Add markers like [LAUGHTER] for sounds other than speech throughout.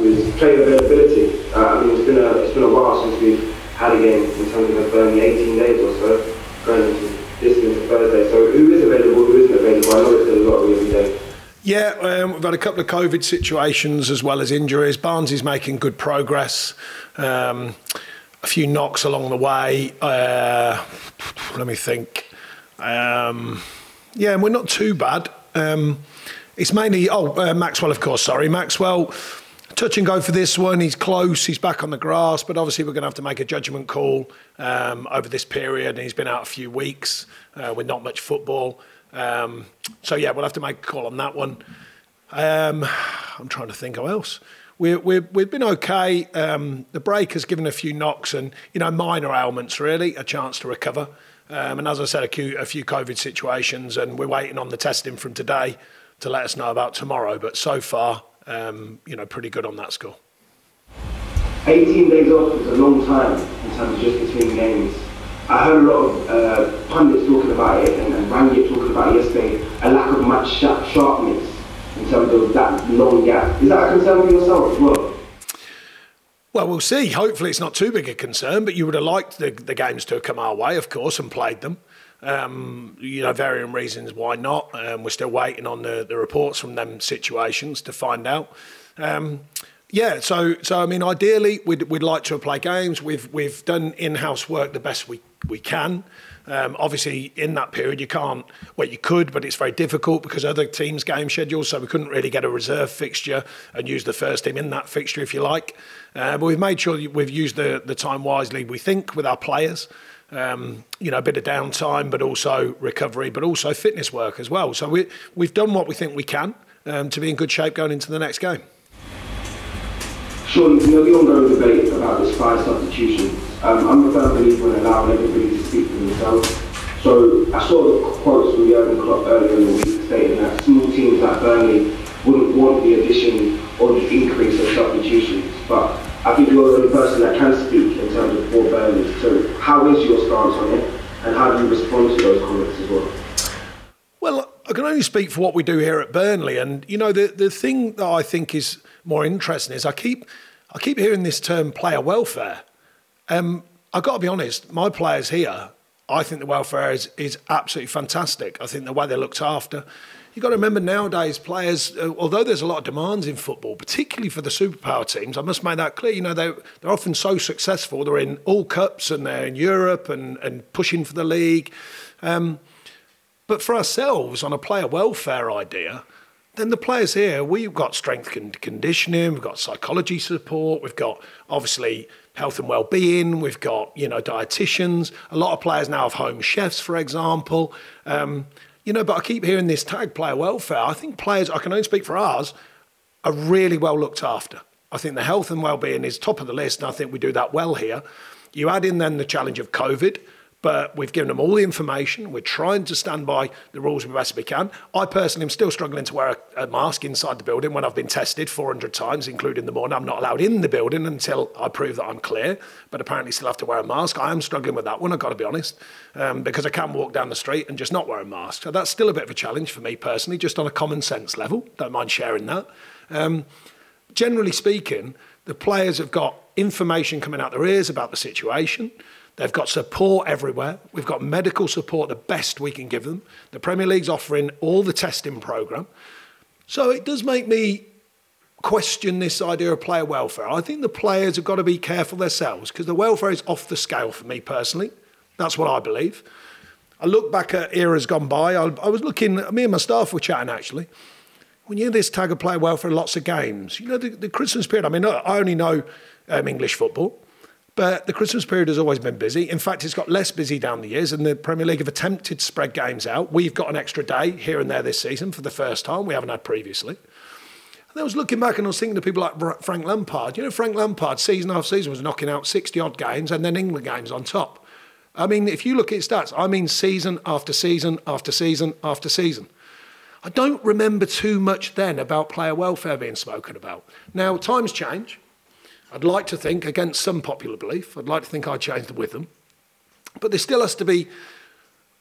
is player availability. Uh, I mean, it's been a it's been a while since we've had a game in terms of Burnley, 18 days or so, going into this into Thursday. So who is available, who isn't available? I know it's a lot of every day. Yeah, um, we've had a couple of COVID situations as well as injuries. Barnes is making good progress. Um, a few knocks along the way. Uh, let me think. Um, yeah, we're not too bad. Um, it's mainly, oh, uh, Maxwell, of course, sorry. Maxwell, touch and go for this one. He's close, he's back on the grass, but obviously we're going to have to make a judgment call um, over this period. And he's been out a few weeks uh, with not much football. Um, so, yeah, we'll have to make a call on that one. Um, I'm trying to think who else. we we've been okay. Um, the break has given a few knocks and, you know, minor ailments, really, a chance to recover. Um, and as I said, a few, a few COVID situations, and we're waiting on the testing from today to let us know about tomorrow. But so far, um, you know, pretty good on that score. 18 days off is a long time in terms of just between games. I heard a lot of uh, pundits talking about it and, and Rangnick talking about it yesterday, a lack of match sharpness in terms of that long gap. Is that a concern for yourself as well? Well, we'll see. Hopefully, it's not too big a concern, but you would have liked the, the games to have come our way, of course, and played them. Um, you know, varying reasons why not. Um, we're still waiting on the, the reports from them situations to find out. Um, yeah, so so I mean, ideally, we'd, we'd like to play games. We've we've done in-house work the best we we can. Um, obviously, in that period, you can't. Well, you could, but it's very difficult because other teams' game schedules. So we couldn't really get a reserve fixture and use the first team in that fixture, if you like. Uh, but we've made sure we've used the the time wisely. We think with our players um, you know, a bit of downtime, but also recovery, but also fitness work as well. So we, we've done what we think we can um, to be in good shape going into the next game. Sean, you know the ongoing debate about this five substitutions. Um, I'm a firm believer in allowing everybody to speak for themselves. So I saw the quotes from Jürgen Klopp earlier in the week stating that small teams like Burnley wouldn't want the addition or the increase of substitutions. But I think you're the only person that can speak in terms of for Burnley. So how is your stance on it, and how do you respond to those comments as well? Well, I can only speak for what we do here at Burnley, and you know the the thing that I think is more interesting is I keep I keep hearing this term player welfare. Um, I've got to be honest, my players here, I think the welfare is, is absolutely fantastic. I think the way they're looked after, You've got to remember nowadays, players, uh, although there's a lot of demands in football, particularly for the superpower teams, I must make that clear. You know, they, they're often so successful. They're in all cups and they're in Europe and, and pushing for the league. Um, but for ourselves, on a player welfare idea, then the players here, we've got strength and conditioning, we've got psychology support, we've got obviously health and well-being, we've got you know dietitians. A lot of players now have home chefs, for example. Um, you know, but I keep hearing this tag player welfare. I think players, I can only speak for ours, are really well looked after. I think the health and well-being is top of the list, and I think we do that well here. You add in then the challenge of COVID, but we've given them all the information. We're trying to stand by the rules as best we can. I personally am still struggling to wear a, a, mask inside the building when I've been tested 400 times, including the morning. I'm not allowed in the building until I prove that I'm clear, but apparently still have to wear a mask. I am struggling with that one, I've got to be honest, um, because I can walk down the street and just not wear a mask. So that's still a bit of a challenge for me personally, just on a common sense level. Don't mind sharing that. Um, generally speaking, the players have got information coming out their ears about the situation. They've got support everywhere. We've got medical support, the best we can give them. The Premier League's offering all the testing programme. So it does make me question this idea of player welfare. I think the players have got to be careful themselves because the welfare is off the scale for me personally. That's what I believe. I look back at eras gone by. I, I was looking, me and my staff were chatting actually. When you hear this tag of player welfare, lots of games. You know, the, the Christmas period, I mean, I only know um, English football. But the Christmas period has always been busy. In fact, it's got less busy down the years, and the Premier League have attempted to spread games out. We've got an extra day here and there this season for the first time. We haven't had previously. And I was looking back and I was thinking to people like Frank Lampard. You know, Frank Lampard, season after season, was knocking out 60 odd games and then England games on top. I mean, if you look at stats, I mean season after season after season after season. I don't remember too much then about player welfare being spoken about. Now, times change. I'd like to think, against some popular belief, I'd like to think I changed with them. But there still has to be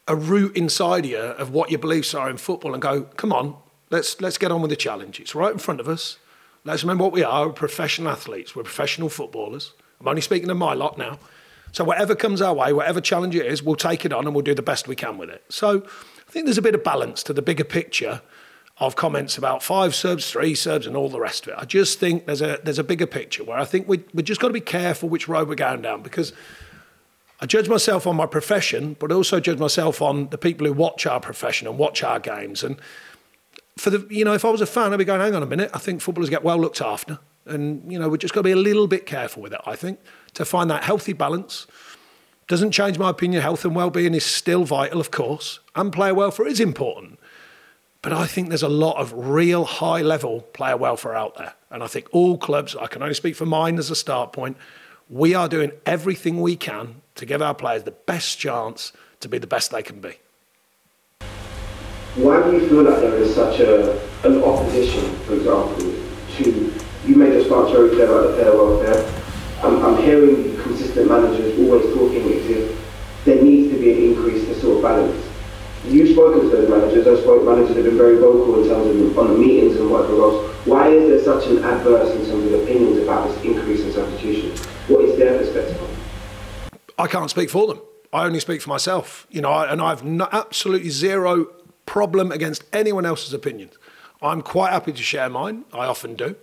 a root inside you of what your beliefs are in football and go, come on, let's, let's get on with the challenge. It's right in front of us. Let's remember what we are. We're professional athletes. We're professional footballers. I'm only speaking to my lot now. So whatever comes our way, whatever challenge it is, we'll take it on and we'll do the best we can with it. So I think there's a bit of balance to the bigger picture of comments about five subs, three subs, and all the rest of it. I just think there's a there's a bigger picture where I think we we just got to be careful which road we're going down because I judge myself on my profession, but also judge myself on the people who watch our profession and watch our games. And for the you know, if I was a fan, I'd be going, hang on a minute, I think footballers get well looked after. And you know, we've just got to be a little bit careful with it, I think, to find that healthy balance. Doesn't change my opinion, health and well-being is still vital, of course, and player welfare is important. But I think there's a lot of real high level player welfare out there. And I think all clubs, I can only speak for mine as a start point, we are doing everything we can to give our players the best chance to be the best they can be. Why do you feel that there is such a, an opposition, for example, to, you made your start very clear about the player welfare. I'm, I'm hearing consistent managers always talking as if there needs to be an increase to sort of balance You've spoken to those managers, those managers have been very vocal in terms of on the meetings and whatever else. Why is there such an adverse in terms of opinions about this increase in substitution? What is their perspective I can't speak for them. I only speak for myself. You know, and I've no, absolutely zero problem against anyone else's opinions. I'm quite happy to share mine. I often do.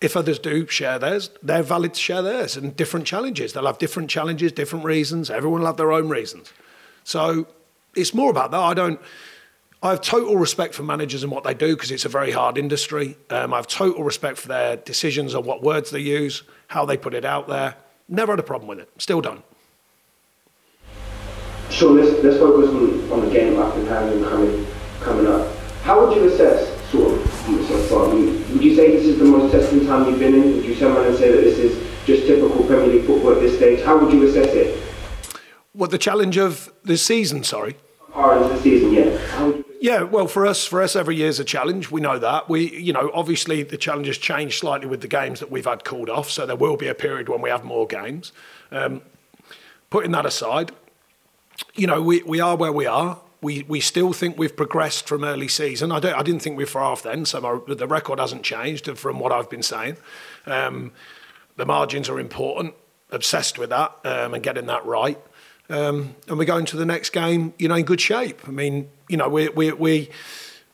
If others do share theirs, they're valid to share theirs and different challenges. They'll have different challenges, different reasons. Everyone will have their own reasons. So it's more about that. I don't. I have total respect for managers and what they do because it's a very hard industry. Um, I have total respect for their decisions on what words they use, how they put it out there. Never had a problem with it. Still don't. Sure, let's, let's focus on, on the game and hand and coming, coming up. How would you assess sort of so far? Would you say this is the most testing time you've been in? Would you someone and say that this is just typical Premier League football at this stage? How would you assess it? What the challenge of the season? Sorry the season yet. Yeah, well, for us, for us, every year is a challenge. We know that. We, you know, obviously the challenge has changed slightly with the games that we've had called off. So there will be a period when we have more games. Um, putting that aside, you know, we, we are where we are. We, we still think we've progressed from early season. I, don't, I didn't think we were far off then, so my, the record hasn't changed from what I've been saying. Um, the margins are important, obsessed with that um, and getting that right. Um, and we're going to the next game, you know, in good shape. I mean, you know, we, we, we,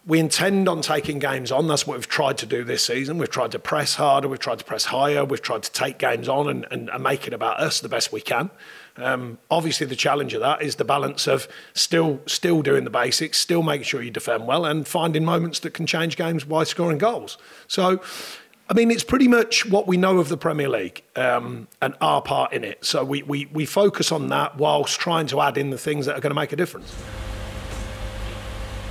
we intend on taking games on. That's what we've tried to do this season. We've tried to press harder, we've tried to press higher, we've tried to take games on and, and, and make it about us the best we can. Um, obviously, the challenge of that is the balance of still still doing the basics, still making sure you defend well, and finding moments that can change games by scoring goals. So, I mean, it's pretty much what we know of the Premier League um, and our part in it. So we, we, we focus on that whilst trying to add in the things that are going to make a difference.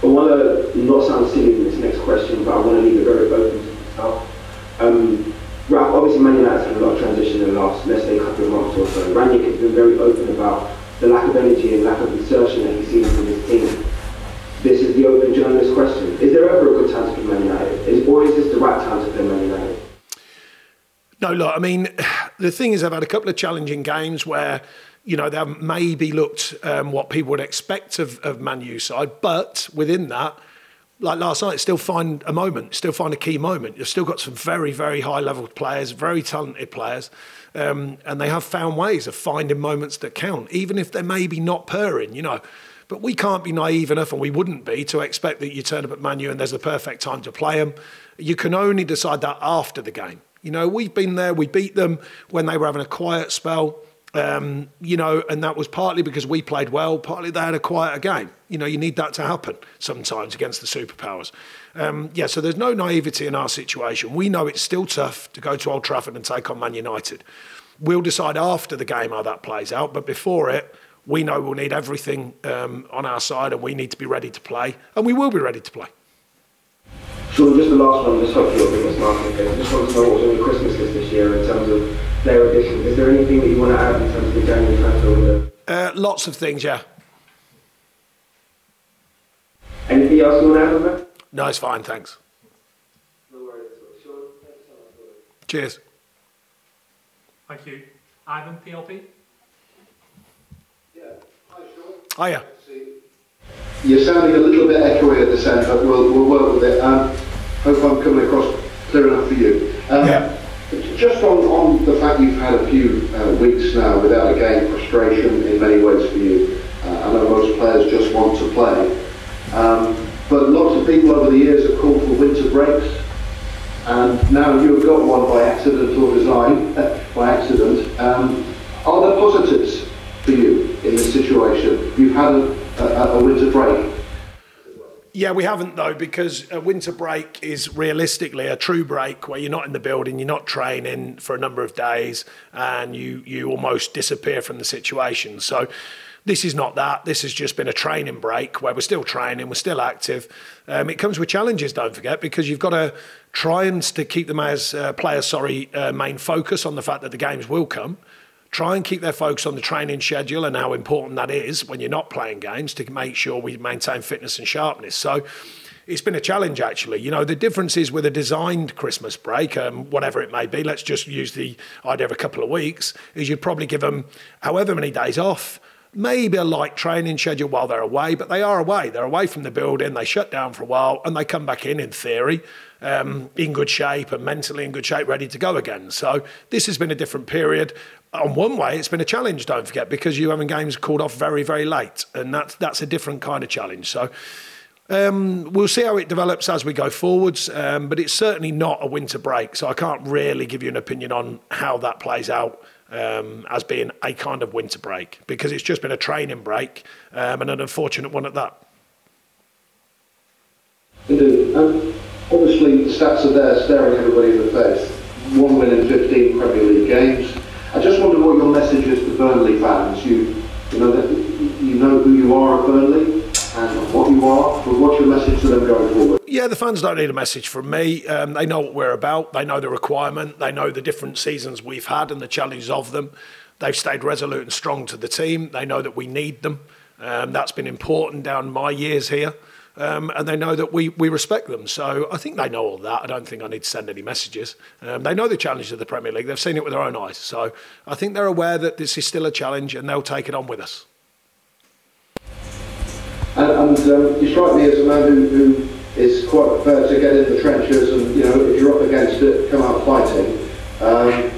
I want to not sound silly in this next question, but I want to leave it very open to yourself. Um, Ralf, obviously Man United's had a lot of transition in the last, let's say, couple of months or so. Rangnick has been very open about the lack of energy and lack of insertion that he sees from his team. This is the open journalist question. Is there ever a good time to play Man United? Is, or is this the right time to play Man United? No, look, I mean, the thing is, I've had a couple of challenging games where, you know, they haven't maybe looked um, what people would expect of, of Man U side, but within that, like last night, still find a moment, still find a key moment. You've still got some very, very high level players, very talented players, um, and they have found ways of finding moments that count, even if they're maybe not purring, you know. But we can't be naive enough, and we wouldn't be, to expect that you turn up at Man U and there's the perfect time to play them. You can only decide that after the game. You know, we've been there, we beat them when they were having a quiet spell. Um, you know, and that was partly because we played well, partly they had a quieter game. You know, you need that to happen sometimes against the superpowers. Um, yeah, so there's no naivety in our situation. We know it's still tough to go to Old Trafford and take on Man United. We'll decide after the game how that plays out, but before it, we know we'll need everything um, on our side and we need to be ready to play, and we will be ready to play. Sure, just the last one, just hopefully you'll bring us marketing again. I just want to know what was on your Christmas list this year in terms of player additions. Is there anything that you want to add in terms of the January transfer window? Uh, lots of things, yeah. Anything else you want to add on that? No, it's fine, thanks. No worries. Sure. Cheers. Thank you. Ivan, PLP? Yeah. Hi, Sean. Hiya. You're sounding a little bit echoey at this end, but we'll, we'll work with it. Um, hope I'm coming across clear enough for you. Um, Yeah. Just on, on the fact you've had a few uh, weeks now without a game, frustration in many ways for you. Uh, I know most players just want to play. Um, but lots of people over the years have called for winter breaks. And now you've got one by accident or design, [LAUGHS] by accident. Um, are there positives for you in this situation? You've had a, a, a winter break. Yeah, we haven't though, because a winter break is realistically a true break where you're not in the building, you're not training for a number of days, and you you almost disappear from the situation. So this is not that. This has just been a training break where we're still training, we're still active. Um, it comes with challenges, don't forget, because you've got to try and to keep the as uh, players, sorry, uh, main focus on the fact that the games will come try and keep their focus on the training schedule and how important that is when you're not playing games to make sure we maintain fitness and sharpness. So it's been a challenge actually. You know, the difference is with a designed Christmas break, um, whatever it may be, let's just use the idea of a couple of weeks, is you'd probably give them however many days off. Maybe a light training schedule while they're away, but they are away. They're away from the building. They shut down for a while and they come back in, in theory, um, in good shape and mentally in good shape, ready to go again. So this has been a different period on one way, it's been a challenge. Don't forget because you having games called off very, very late, and that's that's a different kind of challenge. So. Um, we'll see how it develops as we go forwards, um, but it's certainly not a winter break, so I can't really give you an opinion on how that plays out um, as being a kind of winter break because it's just been a training break um, and an unfortunate one at that. Obviously, the stats are there staring everybody in the face. One win in 15 Premier League games. I just wonder what your message is to Burnley fans. You, you know that you know who you are at Burnley and what you are. But what's your message to them going forward? Yeah, the fans don't need a message from me. Um, they know what we're about. They know the requirement. They know the different seasons we've had and the challenges of them. They've stayed resolute and strong to the team. They know that we need them. Um, that's been important down my years here. Um, and they know that we, we respect them. So I think they know all that. I don't think I need to send any messages. Um, they know the challenge of the Premier League. They've seen it with their own eyes. So I think they're aware that this is still a challenge and they'll take it on with us. And, and um, you strike me as a man who, who is quite prepared to get in the trenches and, you know, if you're up against it, come out fighting. Um,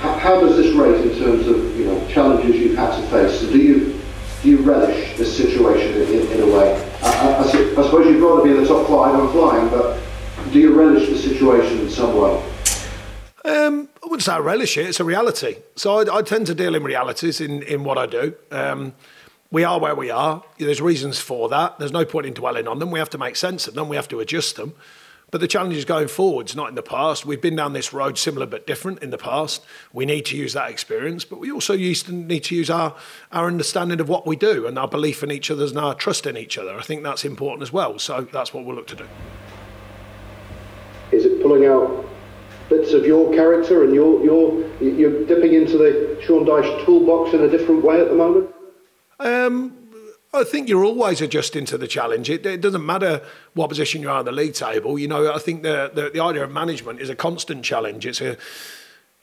how, how does this rate in terms of, you know, challenges you've had to face? So do you, do you relish this situation in, in a way? I, I, suppose you'd rather be in the top five and flying, but do you relish the situation in some way? Um, I wouldn't say I relish it. It's a reality. So I, I tend to deal in realities in, in what I do. Um, we are where we are. There's reasons for that. There's no point in dwelling on them. We have to make sense of them. We have to adjust them. But the challenge is going forwards, not in the past. We've been down this road similar but different in the past. We need to use that experience, but we also used to need to use our, our understanding of what we do and our belief in each other and our trust in each other. I think that's important as well. So that's what we'll look to do. Is it pulling out bits of your character and you're, you're, you're dipping into the Sean Dyche toolbox in a different way at the moment? Um, I think you're always adjusting to the challenge. It, it, doesn't matter what position you are on the league table. You know, I think the, the, the idea of management is a constant challenge. It's a,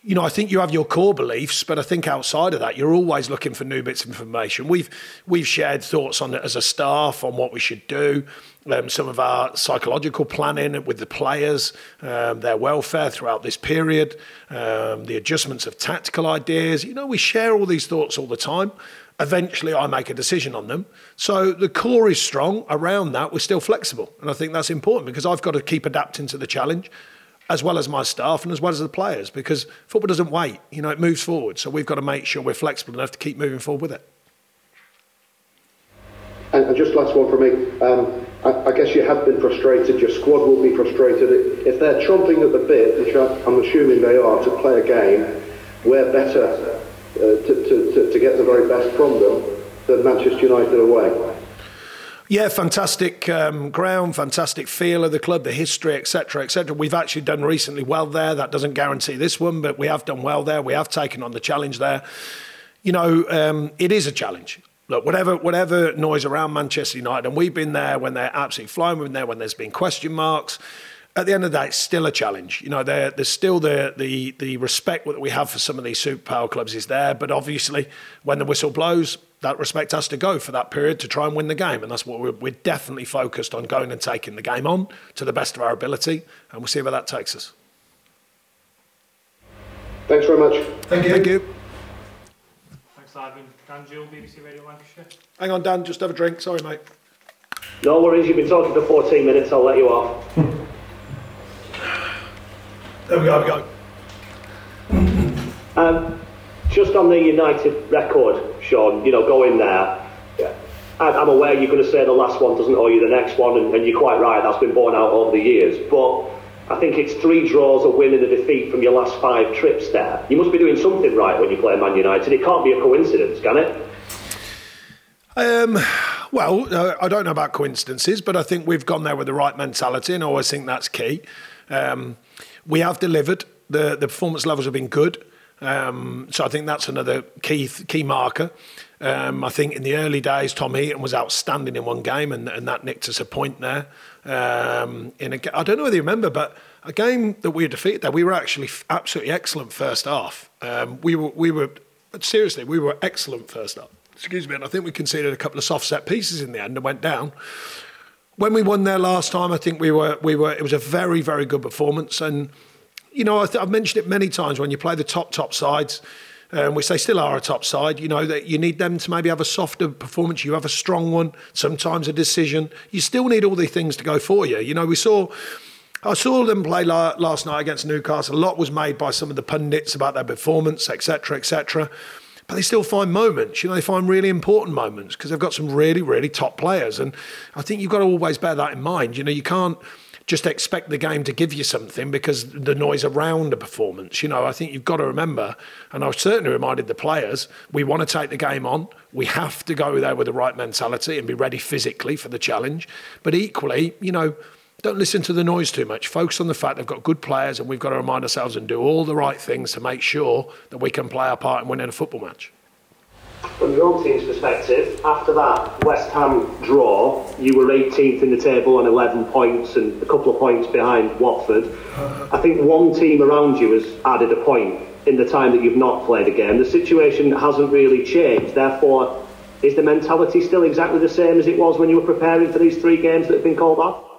you know, I think you have your core beliefs, but I think outside of that, you're always looking for new bits of information. We've we've shared thoughts on it as a staff on what we should do, um, some of our psychological planning with the players, um, their welfare throughout this period, um, the adjustments of tactical ideas. You know, we share all these thoughts all the time eventually I make a decision on them. So the core is strong. Around that, we're still flexible. And I think that's important because I've got to keep adapting to the challenge as well as my staff and as well as the players because football doesn't wait. You know, it moves forward. So we've got to make sure we're flexible enough to keep moving forward with it. And just last one from me. Um, I, I, guess you have been frustrated. Your squad will be frustrated if they're chomping at the bit, which I'm assuming they are, to play a game. Where better to, to, to get the very best from them than Manchester United away. Yeah, fantastic um, ground, fantastic feel of the club, the history, etc., etc. We've actually done recently well there. That doesn't guarantee this one, but we have done well there. We have taken on the challenge there. You know, um, it is a challenge. Look, whatever whatever noise around Manchester United, and we've been there when they're absolutely flying. We've been there when there's been question marks at the end of the day, it's still a challenge. You know, there's still the, the, the respect that we have for some of these superpower clubs is there. But obviously, when the whistle blows, that respect has to go for that period to try and win the game. And that's what we're, we're definitely focused on going and taking the game on to the best of our ability. And we'll see where that takes us. Thanks very much. Thank you. Thank you. Thanks, Ivan. Dan Jewell, BBC Radio Lancashire. Hang on, Dan, just have a drink. Sorry, mate. No worries, you've been talking for 14 minutes, I'll let you off. [LAUGHS] there we go, we go. Um, just on the United record, Sean, you know, going there, I'm aware you're going to say the last one doesn't owe you the next one, and, and you're quite right, that's been borne out over the years. But I think it's three draws, a win, and a defeat from your last five trips there. You must be doing something right when you play Man United. It can't be a coincidence, can it? Um, well, uh, I don't know about coincidences, but I think we've gone there with the right mentality, and I always think that's key. Um, we have delivered. The, the performance levels have been good. Um, so I think that's another key key marker. Um, I think in the early days, Tom Heaton was outstanding in one game, and, and that nicked us a point there. Um, in a, I don't know whether you remember, but a game that we defeated there, we were actually absolutely excellent first half. Um, we were we were seriously we were excellent first half. Excuse me, and I think we conceded a couple of soft set pieces in the end and went down. When we won there last time, I think we were we were it was a very very good performance, and you know I I've mentioned it many times when you play the top top sides um, which they still are a top side. You know that you need them to maybe have a softer performance. You have a strong one, sometimes a decision. You still need all these things to go for you. You know, we saw. I saw them play last night against Newcastle. A lot was made by some of the pundits about their performance, etc., etc. But they still find moments. You know, they find really important moments because they've got some really, really top players. And I think you've got to always bear that in mind. You know, you can't just expect the game to give you something because the noise around a performance. You know, I think you've got to remember, and I've certainly reminded the players, we want to take the game on. We have to go there with the right mentality and be ready physically for the challenge. But equally, you know, don't listen to the noise too much. Focus on the fact they've got good players, and we've got to remind ourselves and do all the right things to make sure that we can play our part in winning a football match from your own team's perspective, after that West Ham draw, you were 18th in the table on 11 points and a couple of points behind Watford. I think one team around you has added a point in the time that you've not played a game. The situation hasn't really changed. Therefore, is the mentality still exactly the same as it was when you were preparing for these three games that have been called off?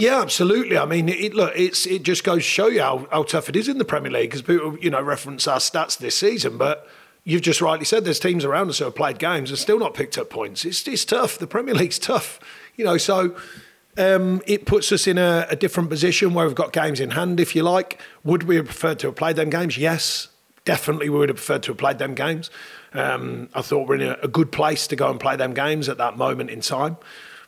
Yeah, absolutely. I mean, it, look, it's it just goes to show you how, how tough it is in the Premier League because people, you know, reference our stats this season, but you've just rightly said there's teams around us who have played games and still not picked up points. It's, it's tough. The Premier League's tough, you know. So um, it puts us in a, a, different position where we've got games in hand, if you like. Would we have preferred to have played them games? Yes, definitely we would have preferred to have played them games. Um, I thought we're in a, a good place to go and play them games at that moment in time.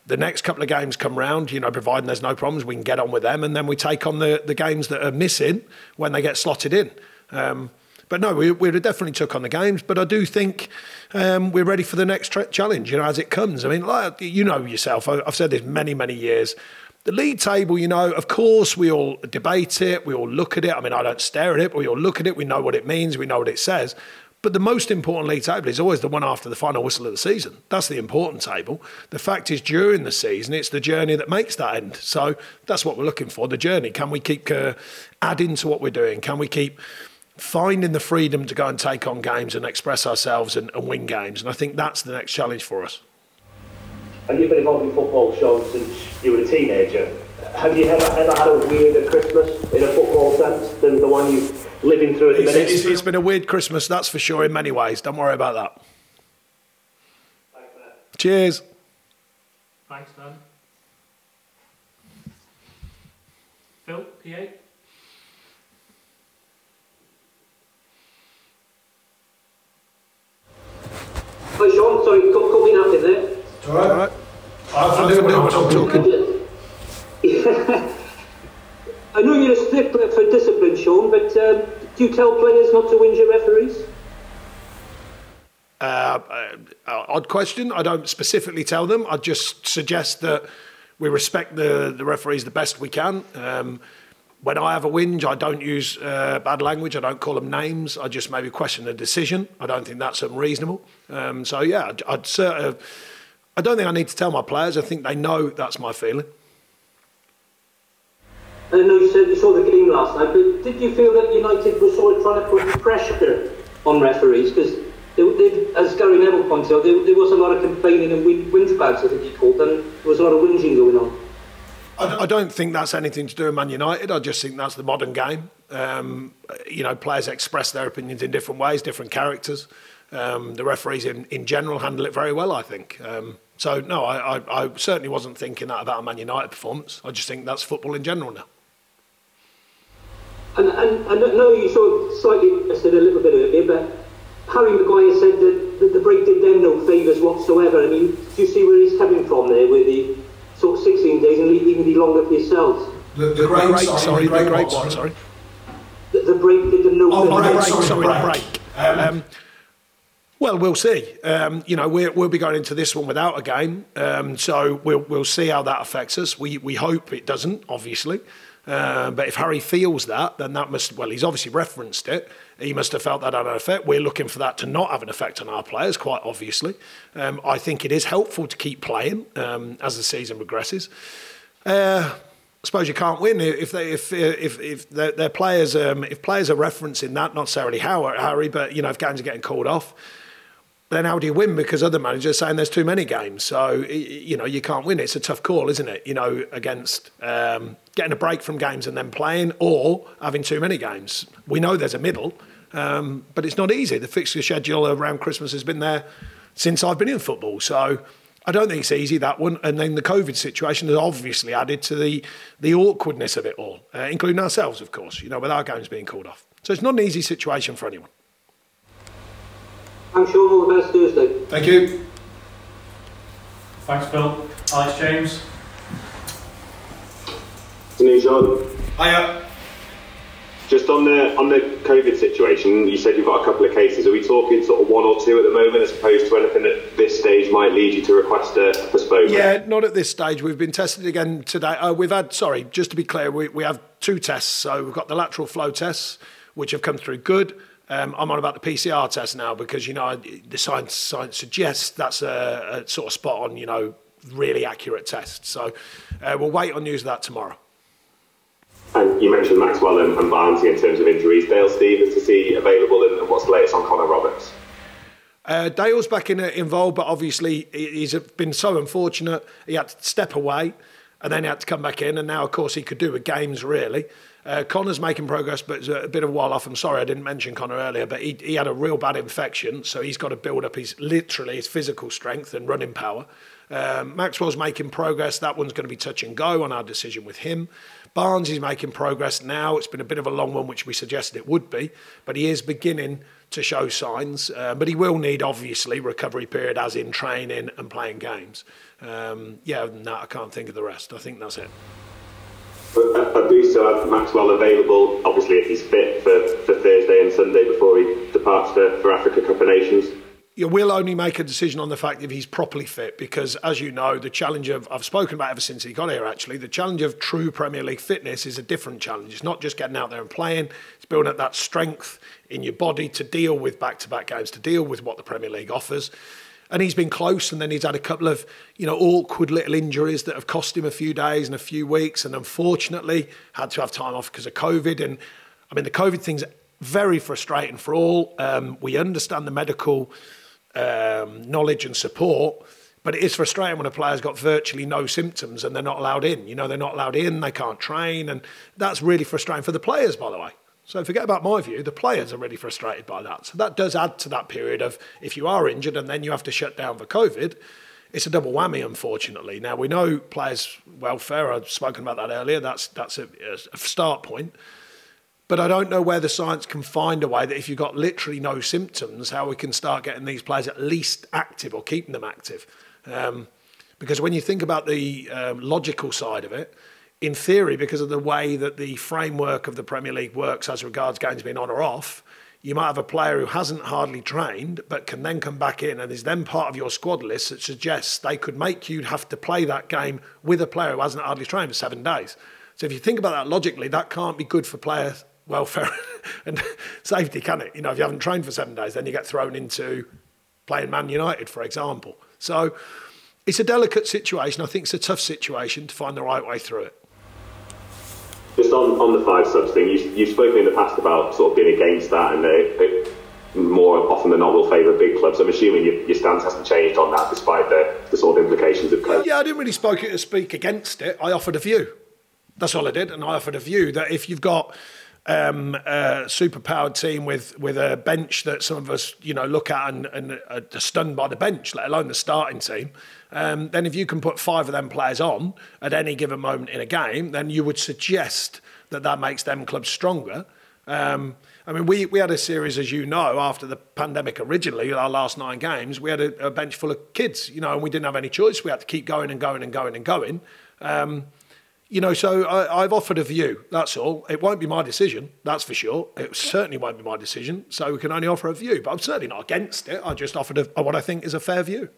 The next couple of games come round, you know, providing there's no problems, we can get on with them, and then we take on the, the games that are missing when they get slotted in. Um, but no, we, we definitely took on the games. But I do think um, we're ready for the next tra- challenge, you know, as it comes. I mean, like, you know yourself, I, I've said this many, many years. The league table, you know, of course, we all debate it, we all look at it. I mean, I don't stare at it, but we all look at it, we know what it means, we know what it says. But the most important league table is always the one after the final whistle of the season. That's the important table. The fact is, during the season, it's the journey that makes that end. So that's what we're looking for the journey. Can we keep uh, adding to what we're doing? Can we keep finding the freedom to go and take on games and express ourselves and, and win games. And I think that's the next challenge for us. And you've been involved in football, Sean, since you were a teenager. Have you ever, ever had a weirder Christmas in a football sense than the one you're living through at the minute? It's, it's been a weird Christmas, that's for sure, in many ways. Don't worry about that. Thanks, Cheers. Thanks, Dan. Phil, PA? Hi Sean, sorry, cut, cut me nothing there. All right. All right. I'm, I'm, I'm talking. [LAUGHS] I know you're a stickler for discipline, Sean, but um, do you tell players not to injure referees? Uh, uh, odd question. I don't specifically tell them. I just suggest that we respect the, the referees the best we can. Um, when I have a whinge, I don't use uh, bad language. I don't call them names. I just maybe question the decision. I don't think that's unreasonable. Um, so yeah, I'd, I'd sort of, I don't think I need to tell my players. I think they know that's my feeling. I know you said you saw the game last night, but did you feel that United were sort of trying to put pressure on referees? Because as Gary Neville pointed out, there, there, was a lot of complaining and whinge I think he called them. There was a lot of whinging going on. I, don't think that's anything to do with Man United. I just think that's the modern game. Um, you know, players express their opinions in different ways, different characters. Um, the referees in, in general handle it very well, I think. Um, so, no, I, I, I certainly wasn't thinking that about a Man United performance. I just think that's football in general now. And, and, and I know you sort of slightly said a little bit earlier, but Harry Maguire said that, that the break did them no favours whatsoever. I mean, do you see where he's coming from there with the sort of 16 days and even be longer for yourselves? The, the, the great, great, sorry, sorry, the great, great what, sorry? The, the break did them no oh, favours. Oh, the break, sorry, the break. Um, um, well, we'll see. Um, you know, we will be going into this one without a game, um, so we'll we'll see how that affects us. We we hope it doesn't, obviously. Uh, but if Harry feels that, then that must well, he's obviously referenced it. He must have felt that had an effect. We're looking for that to not have an effect on our players, quite obviously. Um, I think it is helpful to keep playing um, as the season progresses. Uh, I suppose you can't win if they if if if their, players um, if players are referencing that, not necessarily Harry, but you know if games are getting called off then how do you win? Because other managers are saying there's too many games. So, you know, you can't win. It's a tough call, isn't it? You know, against um, getting a break from games and then playing or having too many games. We know there's a middle, um, but it's not easy. The fixture schedule around Christmas has been there since I've been in football. So I don't think it's easy, that one. And then the COVID situation has obviously added to the, the awkwardness of it all, uh, including ourselves, of course, you know, with our games being called off. So it's not an easy situation for anyone. I'm sure all the best Thursday. Thank you. Thanks, Bill. Alex James. Afternoon, John. Hiya. Just on the on the COVID situation, you said you've got a couple of cases. Are we talking sort of one or two at the moment, as opposed to anything at this stage might lead you to request a postponement? Yeah, not at this stage. We've been tested again today. Uh, we've had, sorry, just to be clear, we, we have two tests. So we've got the lateral flow tests, which have come through good. Um, I'm on about the PCR test now because you know the science science suggests that's a, a sort of spot on, you know, really accurate test. So uh, we'll wait on news of that tomorrow. And you mentioned Maxwell and, and Barnsley in terms of injuries. Dale Stephens to see available, and, and what's the latest on Connor Roberts? Uh, Dale's back in, uh, involved, but obviously he's been so unfortunate. He had to step away, and then he had to come back in, and now, of course, he could do with games really. Uh, Connor's making progress, but it's a bit of a while off. I'm sorry I didn't mention Connor earlier, but he, he had a real bad infection, so he's got to build up his literally his physical strength and running power. Um, Maxwell's making progress. That one's going to be touch and go on our decision with him. Barnes is making progress now. It's been a bit of a long one, which we suggested it would be, but he is beginning to show signs. Uh, but he will need, obviously, recovery period, as in training and playing games. Um, yeah, no, I can't think of the rest. I think that's it. I do still have Maxwell available, obviously, if he's fit for, for Thursday and Sunday before he departs for, for Africa Cup of Nations. Yeah, we'll only make a decision on the fact if he's properly fit because, as you know, the challenge of I've spoken about ever since he got here. Actually, the challenge of true Premier League fitness is a different challenge. It's not just getting out there and playing; it's building up that strength in your body to deal with back-to-back games, to deal with what the Premier League offers and he's been close. And then he's had a couple of you know awkward little injuries that have cost him a few days and a few weeks, and unfortunately had to have time off because of COVID. And I mean, the COVID thing's very frustrating for all. Um, we understand the medical um, knowledge and support. But it is frustrating when a player's got virtually no symptoms and they're not allowed in. You know, they're not allowed in, they can't train, and that's really frustrating for the players, by the way. So forget about my view. The players are really frustrated by that. So that does add to that period of if you are injured and then you have to shut down for COVID, it's a double whammy, unfortunately. Now we know players' welfare. I've spoken about that earlier. That's that's a, a start point. But I don't know where the science can find a way that if you've got literally no symptoms, how we can start getting these players at least active or keeping them active. Um, because when you think about the um, logical side of it, in theory, because of the way that the framework of the Premier League works as regards games being on or off, you might have a player who hasn't hardly trained but can then come back in and is then part of your squad list that suggests they could make you have to play that game with a player who hasn't hardly trained for seven days. So if you think about that logically, that can't be good for player welfare [LAUGHS] and safety, can it? You know, if you haven't trained for seven days, then you get thrown into playing Man United, for example. So it's a delicate situation. I think it's a tough situation to find the right way through it. Just on, on the five subs thing, you, you've spoken in the past about sort of being against that and they, they more often than not will favour big clubs. I'm assuming your, your stance hasn't changed on that despite the, the sort of implications of COVID. Yeah, I didn't really speak, to speak against it. I offered a view. That's all I did. And I offered a view that if you've got um, a superpowered team with with a bench that some of us you know look at and, and are stunned by the bench, let alone the starting team. Um, then if you can put five of them players on at any given moment in a game, then you would suggest that that makes them clubs stronger. Um, I mean, we, we had a series, as you know, after the pandemic originally, our last nine games, we had a, a bench full of kids, you know, and we didn't have any choice. We had to keep going and going and going and going. Um, you know, so I, I've offered a view. That's all. It won't be my decision, that's for sure. It certainly won't be my decision. So we can only offer a view. But I'm certainly not against it. I just offered a, what I think is a fair view.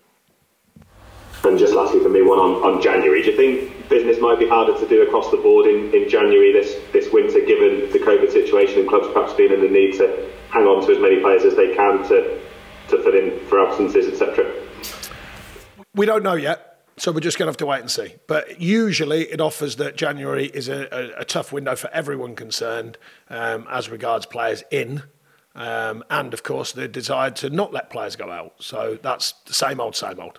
And just lastly for me, one on, on January. Do you think business might be harder to do across the board in, in January this, this winter, given the COVID situation and clubs perhaps feeling the need to hang on to as many players as they can to, to fill in for absences, etc.? We don't know yet. So we're just going to have to wait and see. But usually it offers that January is a, a, a tough window for everyone concerned um, as regards players in. Um, and of course, the desire to not let players go out. So that's the same old, same old.